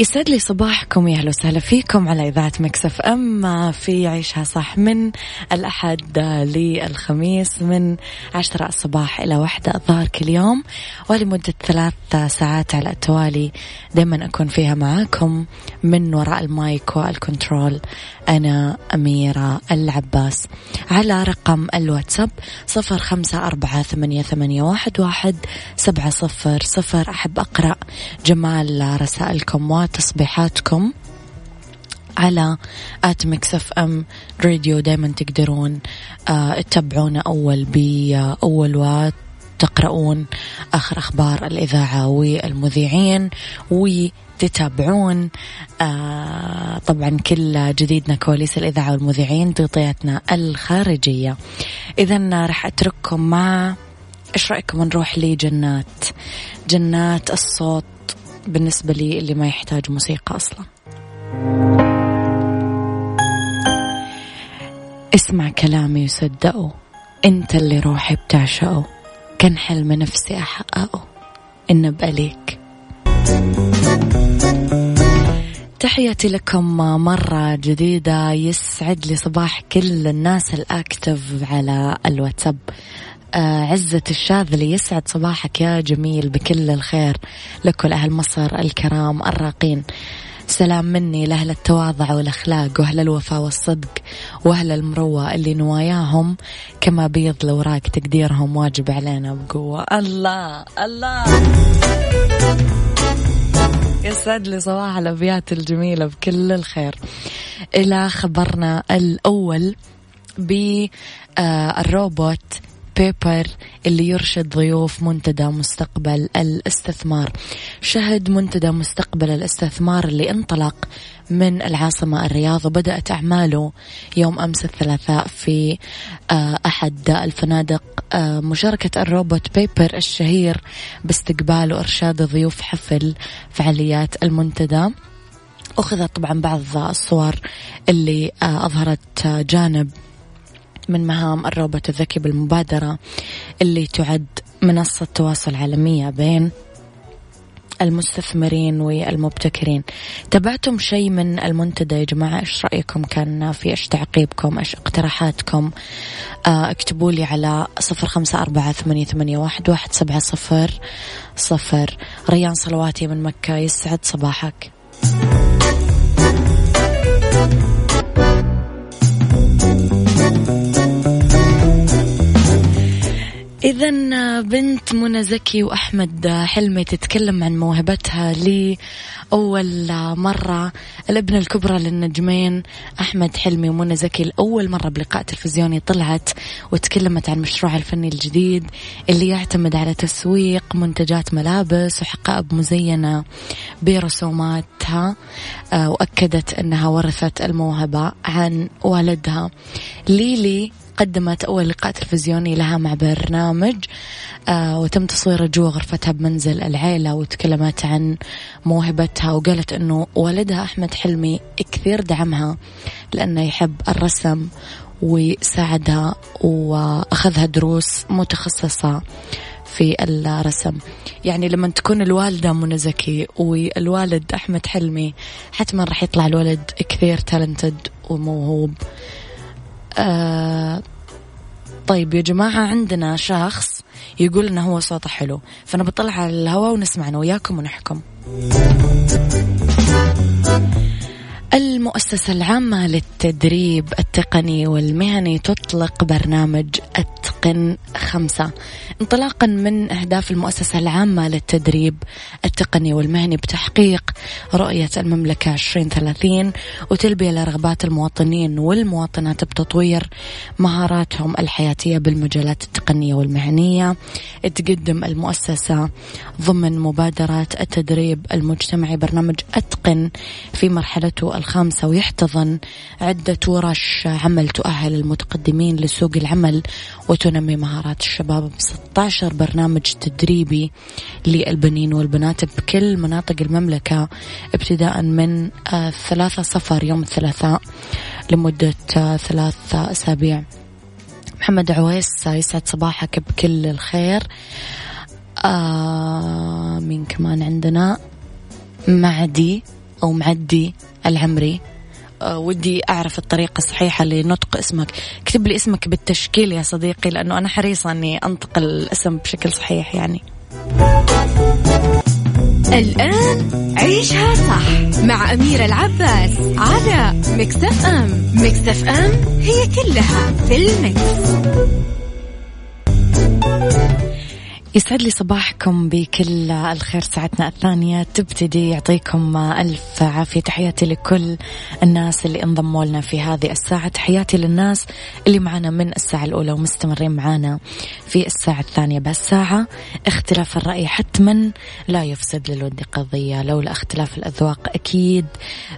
يسعد لي صباحكم يا أهلا وسهلا فيكم على إذاعة Mix FM. في عيشها صح من الأحد للخميس من عشرة الصباح إلى واحدة الظهر كل يوم. ولمدة ثلاث ساعات على التوالي دائما أكون فيها معاكم من وراء ال mic وال control. أنا أميرة العباس. على رقم الواتساب صفر خمسة أربعة ثمانية, ثمانية واحد, واحد سبعة صفر صفر. أحب أقرأ جمال رسائلكم وتصبيحاتكم على at Mix FM Radio. دايما تقدرون آه تتابعونا أول بأول وتقرؤون آخر أخبار الإذاعة والمذيعين وتتابعون. آه طبعا كل جديدنا كواليس الإذاعة والمذيعين تغطياتنا الخارجية. إذا راح أترككم مع إيش رأيكم نروح لجنات؟ جنات الصوت بالنسبة لي اللي ما يحتاج موسيقى أصلا. اسمع كلامي وصدقه أنت اللي روحي بتعشقه. كان حلم نفسي أحققه. إن بقليك تحياتي لكم مرة جديدة. يسعد لي صباح كل الناس الأكتف على الواتساب. عزة الشاذلي يسعد صباحك يا جميل بكل الخير. لكل أهل مصر الكرام الراقين. سلام مني لأهل التواضع والأخلاق وأهل الوفاء والصدق وأهل المروة اللي نواياهم كما بيض الأوراق تقديرهم واجب علينا بقوة. الله الله. يسعد لي صباح الأبيات الجميلة بكل الخير. إلى خبرنا الأول بالروبوت Pepper اللي يرشد ضيوف منتدى مستقبل الاستثمار. شهد منتدى مستقبل الاستثمار اللي انطلق من العاصمة الرياض وبدأت أعماله يوم أمس الثلاثاء في آه، أحد الفنادق آه، مشاركة الروبوت Pepper الشهير باستقبال وإرشاد ضيوف حفل فعاليات المنتدى. أخذت طبعا بعض الصور اللي آه، أظهرت جانب من مهام الروبوت الذكي بالمبادرة اللي تعد منصة تواصل عالمية بين المستثمرين والمبتكرين. تابعتم شيء من المنتدى يا جماعة؟ إيش رأيكم كان في إيش تعقيبكم؟ إيش اقتراحاتكم؟ آه اكتبوا لي على صفر خمسة أربعة ثمانية, ثمانية واحد, واحد سبعة صفر صفر. ريان صلواتي من مكة يسعد صباحك. إذا بنت منى زكي وأحمد حلمي تتكلم عن موهبتها لأول مرة الابن الكبرى للنجمين أحمد حلمي ومنى زكي لأول مرة بلقاء تلفزيوني طلعت وتكلمت عن مشروعها الفني الجديد اللي يعتمد على تسويق منتجات ملابس وحقائب مزينة برسوماتها آه، وأكدت أنها ورثت الموهبة عن والدها. ليلي قدمت أول لقاء تلفزيوني لها مع برنامج آه وتم تصويره جوا غرفتها بمنزل العيلة وتكلمت عن موهبتها وقالت أنه والدها أحمد حلمي كثير دعمها لأنه يحب الرسم وساعدها وأخذها دروس متخصصة في الرسم. يعني لما تكون الوالدة منى زكي والوالد أحمد حلمي حتما راح يطلع الولد كثير تالنتد وموهوب. آه طيب يا جماعة عندنا شخص يقول إنه هو صوته حلو فانا بطلع على الهواء ونسمع أنا وياكم ونحكم. المؤسسة العامة للتدريب التقني والمهني تطلق برنامج أتقن خمسة. انطلاقا من أهداف المؤسسة العامة للتدريب التقني والمهني بتحقيق رؤية المملكة 2030 وتلبية لرغبات المواطنين والمواطنات بتطوير مهاراتهم الحياتية بالمجالات التقنية والمهنية. تقدم المؤسسة ضمن مبادرة التدريب المجتمعي برنامج أتقن في مرحلته الخامسة ويحتضن عدة ورش عمل تؤهل المتقدمين لسوق العمل وتنمي مهارات الشباب. ب 16 برنامج تدريبي للبنين والبنات بكل مناطق المملكة ابتداء من آه، ثلاثة صفر يوم الثلاثاء لمدة آه، ثلاث أسابيع. محمد عويس يسعد صباحك بكل الخير. آه مين كمان عندنا؟ معدي أو معدي. العمري. أه ودي أعرف الطريقة الصحيحة لنطق اسمك. اكتب لي اسمك بالتشكيل يا صديقي لأنه أنا حريصة أني أنطق الاسم بشكل صحيح يعني. الآن عيشها صح مع أميرة العباس على مكتف أم مكتف أم هي كلها في المكس. يسعد لي صباحكم بكل الخير ساعتنا الثانية. تبتدي يعطيكم ألف عافية. تحياتي لكل الناس اللي انضموا لنا في هذه الساعة. تحياتي للناس اللي معنا من الساعة الأولى ومستمرين معنا في الساعة الثانية. بهالساعة اختلاف الرأي حتما لا يفسد للود قضية. لولا اختلاف الأذواق أكيد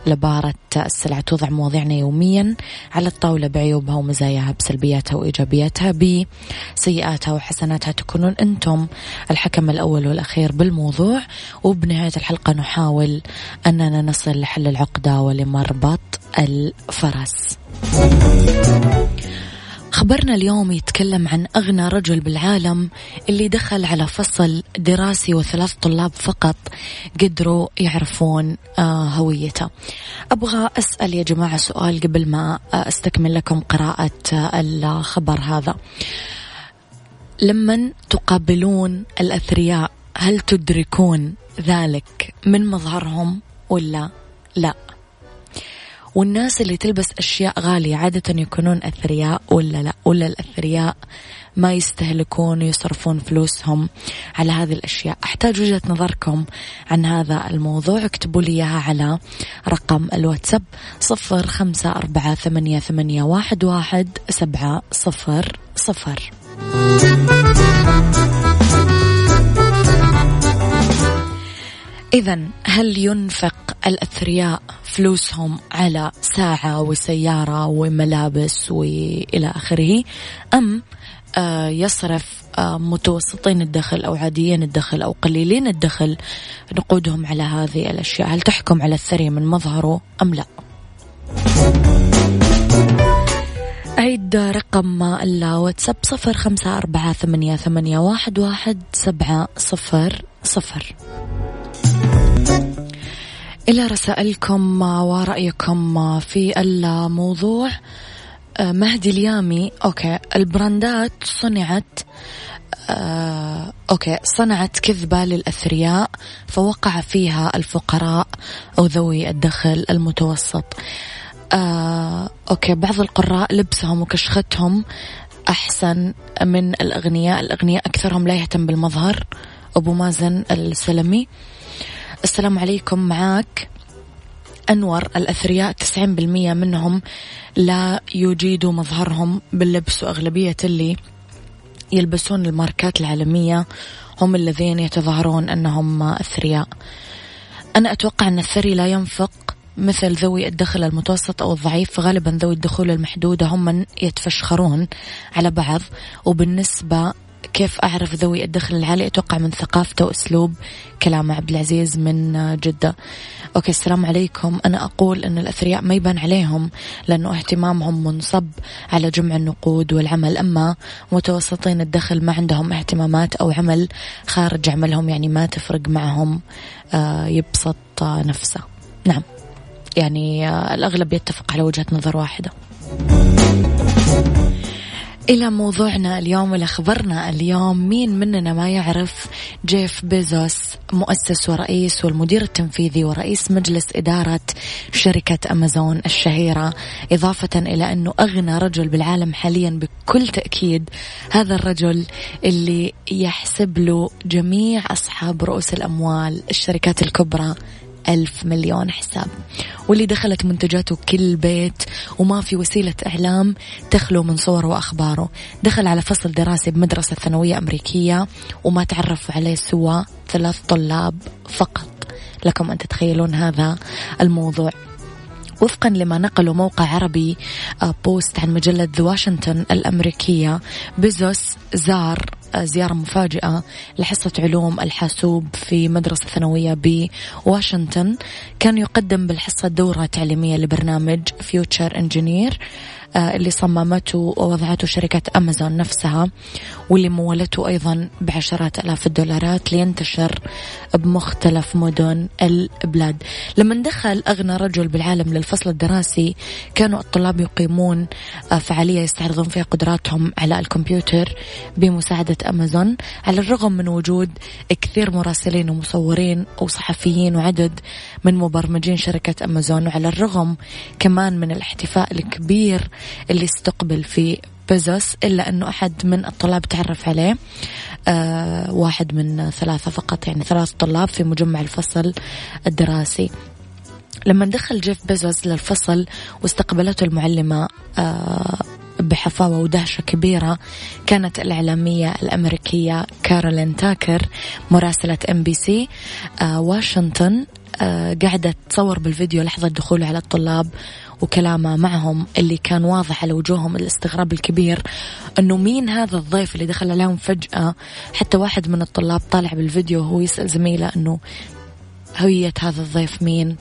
لبارة السلع توضع مواضيعنا يوميا على الطاولة بعيوبها ومزاياها بسلبياتها وإيجابياتها. بسيئاتها وحسناتها تكونون أنتم الحكم الأول والأخير بالموضوع. وبنهاية الحلقة نحاول أننا نصل لحل العقدة ولمربط الفرس. خبرنا اليوم يتكلم عن أغنى رجل بالعالم اللي دخل على فصل دراسي وثلاث طلاب فقط قدروا يعرفون آه، هويته. أبغى أسأل يا جماعة سؤال قبل ما أستكمل لكم قراءة آه، الخبر هذا. لمن تقابلون الأثرياء؟ هل تدركون ذلك من مظهرهم ولا لا؟ والناس اللي تلبس أشياء غالية عادة يكونون أثرياء ولا لا؟ ولا الأثرياء ما يستهلكون ويصرفون فلوسهم على هذه الأشياء؟ أحتاج وجهة نظركم عن هذا الموضوع. اكتبوا لي إياها على رقم الواتساب صفر خمسة أربعة ثمانية, ثمانية واحد, واحد سبعة صفر صفر. إذا هل ينفق الأثرياء فلوسهم على ساعة وسيارة وملابس وإلى آخره؟ أم آه، يصرف آه، متوسطين الدخل أو عاديين الدخل أو قليلين الدخل نقودهم على هذه الأشياء؟ هل تحكم على الثري من مظهره أم لا؟ أعيد رقم الواتساب صفر خمسة أربعة ثمانية, ثمانية واحد, واحد سبعة صفر صفر. إلى رسائلكم ورأيكم في الموضوع مهدي اليامي okay البراندات صنعت آه، okay صنعت كذبة للأثرياء فوقع فيها الفقراء أو ذوي الدخل المتوسط. آه، okay بعض القراء لبسهم وكشختهم أحسن من الأغنياء. الأغنياء أكثرهم لا يهتم بالمظهر. أبو مازن السلمي. السلام عليكم معاك. أنور الأثرياء 90% منهم لا يجيدوا مظهرهم باللبس وأغلبية اللي يلبسون الماركات العالمية هم الذين يتظاهرون أنهم أثرياء. أنا أتوقع أن الثري لا ينفق مثل ذوي الدخل المتوسط أو الضعيف فغالبا ذوي الدخول المحدودة هم من يتفشخرون على بعض. وبالنسبة كيف أعرف ذوي الدخل العالي؟ أتوقع من ثقافته وأسلوب كلامه عبد العزيز من جدة. أوكي السلام عليكم. أنا أقول أن الأثرياء ما يبان عليهم لأنه اهتمامهم منصب على جمع النقود والعمل. أما متوسطين الدخل ما عندهم اهتمامات أو عمل خارج عملهم يعني ما تفرق معهم آه، يبسط نفسه. نعم. يعني آه، الأغلب يتفق على وجهة نظر واحدة. إلى موضوعنا اليوم إلى خبرنا اليوم مين مننا ما يعرف جيف بيزوس مؤسس ورئيس والمدير التنفيذي ورئيس مجلس إدارة شركة أمازون الشهيرة إضافة إلى أنه أغنى رجل بالعالم حاليا بكل تأكيد هذا الرجل اللي يحسب له جميع أصحاب رؤوس الأموال الشركات الكبرى ألف مليون حساب. واللي دخلت منتجاته كل بيت وما في وسيلة إعلام تخلو من صوره وأخباره. دخل على فصل دراسي بمدرسة ثانوية أمريكية وما تعرفوا عليه سوى ثلاث طلاب فقط. لكم أن تتخيلون هذا الموضوع. وفقا لما نقله موقع عربي آه، بوست عن مجلة The Washingtonian الأمريكية بيزوس زار زيارة مفاجئة لحصة علوم الحاسوب في مدرسة ثانوية بواشنطن كان يقدم بالحصة دورة تعليمية لبرنامج Future Engineer اللي صممته ووضعته شركة أمازون نفسها واللي مولته أيضا بعشرات ألاف الدولارات لينتشر بمختلف مدن البلاد. لما دخل أغنى رجل بالعالم للفصل الدراسي كانوا الطلاب يقيمون آه، فعالية يستعرضون فيها قدراتهم على الكمبيوتر بمساعدة أمازون على الرغم من وجود كثير مراسلين ومصورين وصحفيين وعدد من مبرمجين شركة أمازون وعلى الرغم كمان من الاحتفاء الكبير اللي استقبل في بيزوس إلا أنه أحد من الطلاب تعرف عليه. آه واحد من ثلاثة فقط يعني ثلاث طلاب في مجمع الفصل الدراسي. لما دخل جيف بيزوس للفصل واستقبلته المعلمة آه بحفاوة ودهشة كبيرة كانت الإعلامية الأمريكية كارولين تاكر مراسلة NBC واشنطن قاعدة تصور بالفيديو لحظة دخوله على الطلاب وكلامه معهم اللي كان واضح على وجوههم الاستغراب الكبير إنه مين هذا الضيف اللي دخل عليهم فجأة. حتى واحد من الطلاب طالع بالفيديو وهو يسأل زميله إنه هوية هذا الضيف مين؟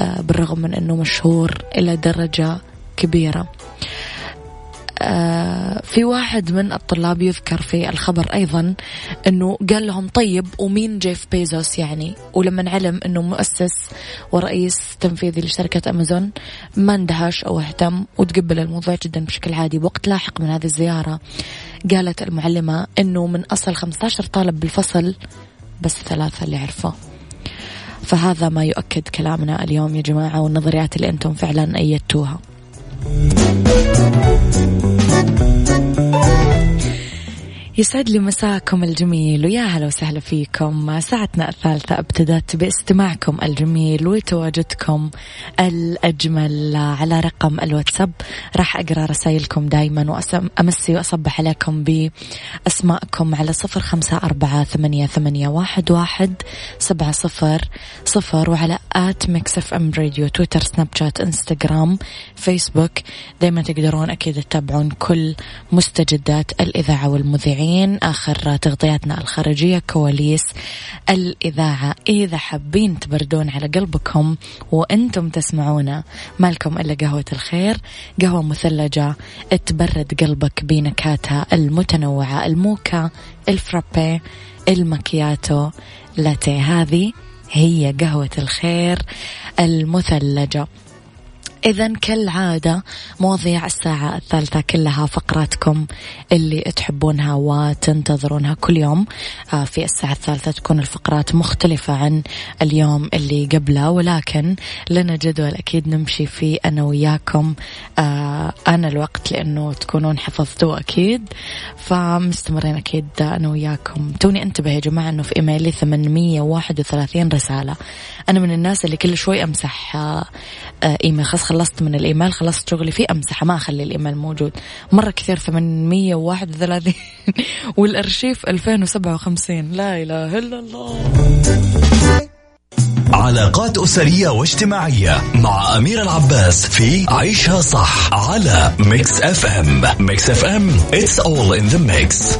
آه بالرغم من إنه مشهور إلى درجة كبيرة. آه، في واحد من الطلاب يذكر في الخبر أيضا أنه قال لهم طيب ومين جيف بيزوس يعني؟ ولما علم أنه مؤسس ورئيس تنفيذي لشركة أمازون ما اندهش أو اهتم وتقبل الموضوع جدا بشكل عادي وقت لاحق من هذه الزيارة. قالت المعلمة أنه من أصل 15 طالب بالفصل بس ثلاثة اللي عرفوه. فهذا ما يؤكد كلامنا اليوم يا جماعة والنظريات اللي أنتم فعلا أيدتوها. يسعد لي مساكم الجميل ويا هلا وسهلا فيكم. ساعتنا الثالثة ابتدت باستماعكم الجميل وتواجدكم الأجمل على رقم الواتساب. راح أقرأ رسائلكم دايما وأمسي وأصبح عليكم بأسماءكم على صفر خمسة أربعة ثمانية, ثمانية واحد, واحد سبعة صفر صفر وعلى at Mix FM Radio تويتر سناب شات إنستغرام فيسبوك. دايما تقدرون أكيد تتابعون كل مستجدات الإذاعة والمذيعين. مستمعين آخر تغطياتنا الخارجية كواليس الإذاعة. إذا حابين تبردون على قلبكم وأنتم تسمعونا مالكم إلا قهوة الخير قهوة مثلجة تبرد قلبك بنكهاتها المتنوعة الموكا الفرابي المكياتو لاتيه. هذه هي قهوة الخير المثلجة. إذا كالعادة مواضيع الساعة الثالثة كلها فقراتكم اللي تحبونها وتنتظرونها كل يوم آه، في الساعة الثالثة تكون الفقرات مختلفة عن اليوم اللي قبله ولكن لنا جدول أكيد نمشي فيه أنا وياكم آه، أنا الوقت لأنه تكونون حفظتوه أكيد. فمستمرين أكيد أنا وياكم. توني انتبه يا جماعة أنه في إيميلي 831 رسالة. أنا من الناس اللي كل شوي أمسح آه، إيميل خلاص خلصت من الإيميل خلصت شغلي فيه أمسحه ما أخلي الإيميل موجود. مرة كثير 831 والأرشيف 2057 لا إله إلا الله. علاقات أسرية واجتماعية مع أميرة العباس في عيشها صح على Mix FM. Mix FM it's all in the mix.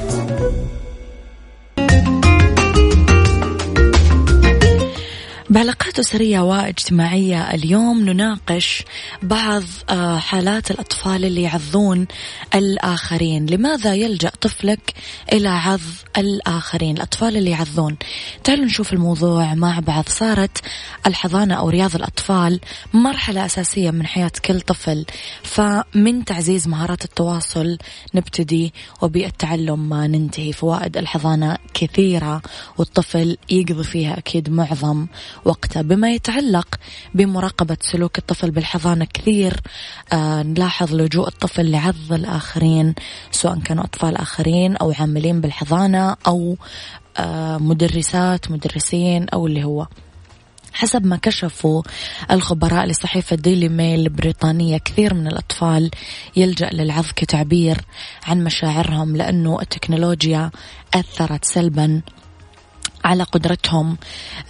بعلاقات أسرية واجتماعية اليوم نناقش بعض آه، حالات الأطفال اللي يعظون الآخرين. لماذا يلجأ طفلك إلى عظ الآخرين؟ الأطفال اللي يعظون تعالوا نشوف الموضوع مع بعض. صارت الحضانة أو رياض الأطفال مرحلة أساسية من حياة كل طفل. فمن تعزيز مهارات التواصل نبتدي وبالتعلم ما ننتهي. فوائد الحضانة كثيرة والطفل يقضي فيها أكيد معظم وقته. بما يتعلق بمراقبة سلوك الطفل بالحضانة كثير آه نلاحظ لجوء الطفل لعض الآخرين سواء كانوا أطفال آخرين أو عاملين بالحضانة أو آه مدرسات مدرسين أو اللي هو. حسب ما كشفوا الخبراء لصحيفة ديلي ميل البريطانية كثير من الأطفال يلجأ للعظ كتعبير عن مشاعرهم لأنه التكنولوجيا أثرت سلبا على قدرتهم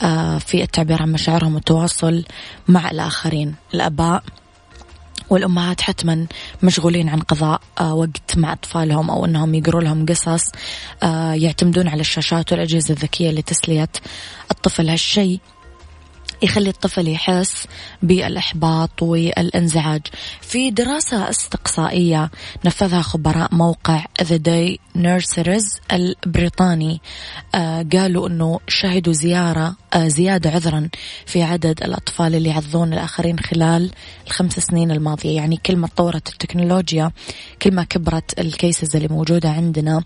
آه، في التعبير عن مشاعرهم والتواصل مع الآخرين. الآباء والأمهات حتما مشغولين عن قضاء آه، وقت مع أطفالهم أو أنهم يقروا لهم قصص آه، يعتمدون على الشاشات والأجهزة الذكية لتسلية الطفل. هالشيء يخلي الطفل يحس بالإحباط والانزعاج. في دراسة استقصائية نفذها خبراء موقع The Day Nurseries البريطاني آه قالوا أنه شهدوا زيارة آه زيادة عذرا في عدد الأطفال اللي يعظون الآخرين خلال الخمس سنين الماضية. يعني كل ما تطورت التكنولوجيا كل ما كبرت الكيسز اللي موجودة عندنا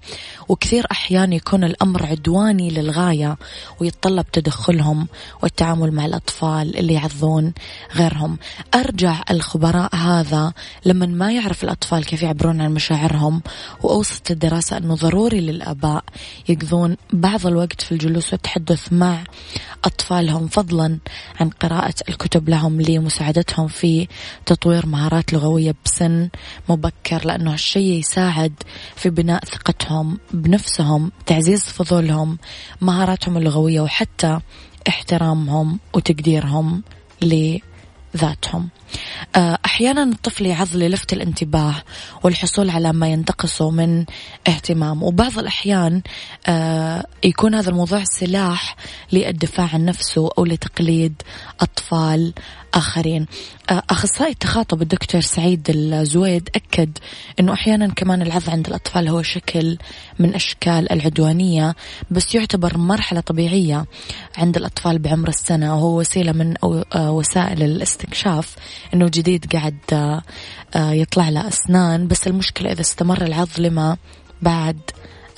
وكثير أحيان يكون الأمر عدواني للغاية ويتطلب تدخلهم والتعامل مع الأطفال. اللي يعظون غيرهم. أرجع الخبراء هذا لما ما يعرف الأطفال كيف يعبرون عن مشاعرهم وأوصت الدراسة أنه ضروري للآباء يقضون بعض الوقت في الجلوس والتحدث مع أطفالهم فضلا عن قراءة الكتب لهم لمساعدتهم في تطوير مهارات لغوية بسن مبكر لأنه هالشيء يساعد في بناء ثقتهم بنفسهم تعزيز فضولهم مهاراتهم اللغوية وحتى احترامهم وتقديرهم لذاتهم. أحيانا الطفل يعظ للفت الانتباه والحصول على ما ينتقصه من اهتمام. وبعض الأحيان آه، يكون هذا الموضوع سلاح للدفاع عن نفسه أو لتقليد أطفال آخرين. آه، أخصائي التخاطب الدكتور سعيد الزويد أكد أنه أحيانا كمان العض عند الأطفال هو شكل من أشكال العدوانية بس يعتبر مرحلة طبيعية عند الأطفال بعمر السنة وهو وسيلة من وسائل الاستكشاف إنه جديد قاعد آه، يطلع له أسنان بس المشكلة إذا استمر العض لما بعد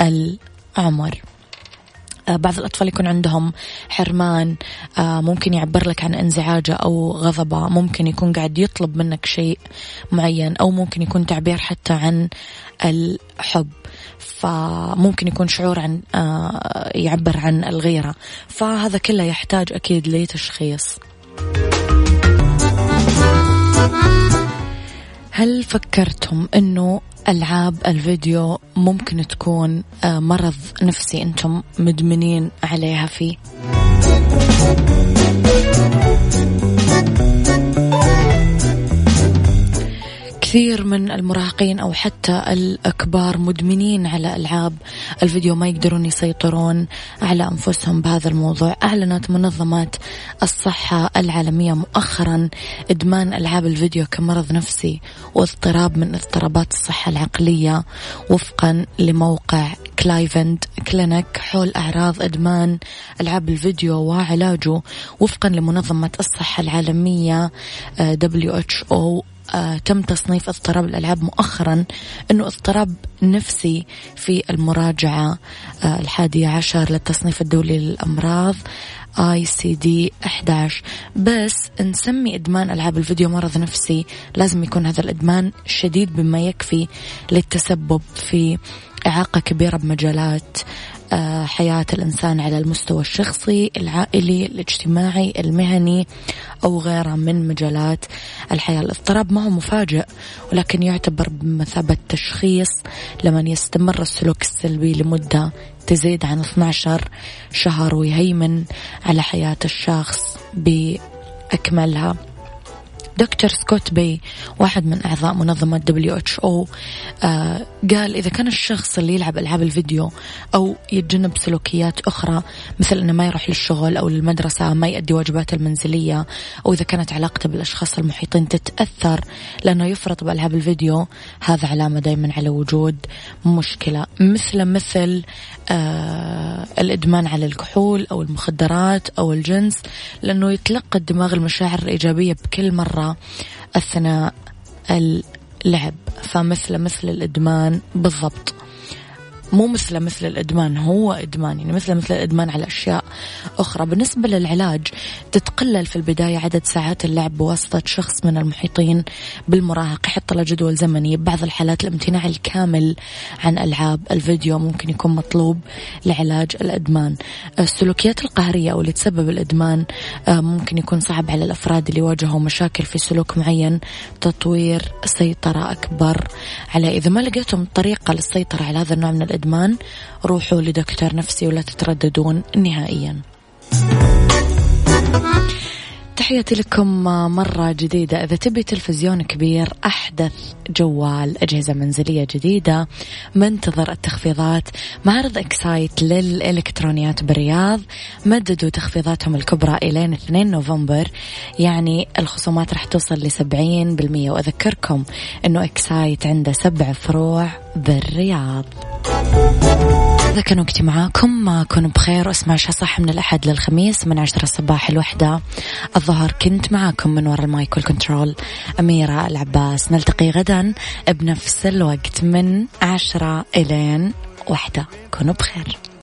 العمر. آه، بعض الأطفال يكون عندهم حرمان آه، ممكن يعبر لك عن انزعاجه أو غضبه ممكن يكون قاعد يطلب منك شيء معين أو ممكن يكون تعبير حتى عن الحب. فممكن يكون شعور عن يعبر عن الغيرة. فهذا كله يحتاج أكيد لتشخيص. هل فكرتم إنه ألعاب الفيديو ممكن تكون آه، مرض نفسي أنتم مدمنين عليها فيه؟ كثير من المراهقين أو حتى الكبار مدمنين على ألعاب الفيديو ما يقدرون يسيطرون على أنفسهم بهذا الموضوع. أعلنت منظمة الصحة العالمية مؤخرا إدمان ألعاب الفيديو كمرض نفسي واضطراب من اضطرابات الصحة العقلية وفقا لموقع Cleveland Clinic حول أعراض إدمان ألعاب الفيديو وعلاجه وفقا لمنظمة الصحة العالمية آه، WHO آه تم تصنيف اضطراب الألعاب مؤخرا أنه اضطراب نفسي في المراجعة آه الحادية عشر للتصنيف الدولي للأمراض آي سي دي 11 بس نسمي إدمان ألعاب الفيديو مرض نفسي. لازم يكون هذا الإدمان شديد بما يكفي للتسبب في إعاقة كبيرة بمجالات حياة الإنسان على المستوى الشخصي العائلي الاجتماعي المهني أو غيره من مجالات الحياة. الاضطراب ما هو مفاجئ ولكن يعتبر بمثابة تشخيص لمن يستمر السلوك السلبي لمدة تزيد عن 12 شهر ويهيمن على حياة الشخص بأكملها. دكتور سكوت بي واحد من أعضاء منظمة WHO آه قال إذا كان الشخص اللي يلعب ألعاب الفيديو أو يتجنب سلوكيات أخرى مثل أنه ما يروح للشغل أو للمدرسة ما يؤدي واجباته المنزلية أو إذا كانت علاقته بالأشخاص المحيطين تتأثر لأنه يفرط بألعاب الفيديو هذا علامة دايما على وجود مشكلة. مثل مثل آه الإدمان على الكحول أو المخدرات أو الجنس لأنه يتلقى الدماغ المشاعر الإيجابية بكل مرة أثناء اللعب. فمثل مثل الإدمان بالضبط. مو مثل مثل الإدمان هو إدمان يعني مثل مثل الإدمان على أشياء أخرى. بالنسبة للعلاج تتقلل في البداية عدد ساعات اللعب بواسطة شخص من المحيطين بالمراهق يحط له جدول زمني بعض الحالات الامتناع الكامل عن ألعاب الفيديو ممكن يكون مطلوب لعلاج الإدمان. السلوكيات القهرية أو اللي تسبب الإدمان آه، ممكن يكون صعب على الأفراد اللي واجهوا مشاكل في سلوك معين. تطوير سيطرة أكبر على إذا ما لقيتم طريقة للسيطرة على هذا النوع من الإدمان الإدمان روحوا لدكتور نفسي ولا تترددون نهائيا. تحياتي لكم مرة جديدة. إذا تبي تلفزيون كبير أحدث جوال أجهزة منزلية جديدة منتظر التخفيضات. معرض إكسايت للإلكترونيات بالرياض مددوا تخفيضاتهم الكبرى إلى 2 نوفمبر. يعني الخصومات راح توصل لسبعين بالمية. وأذكركم أنه Xcite عنده سبع فروع بالرياض. هذا كان وقتي معاكم. كونوا بخير واسمعوا صح من الأحد للخميس من عشرة الصباح الوحدة الظهر كنت معاكم من وراء ال mic وال control. أميرة العباس نلتقي غدا بنفس الوقت من عشرة إلين وحدة كونوا بخير.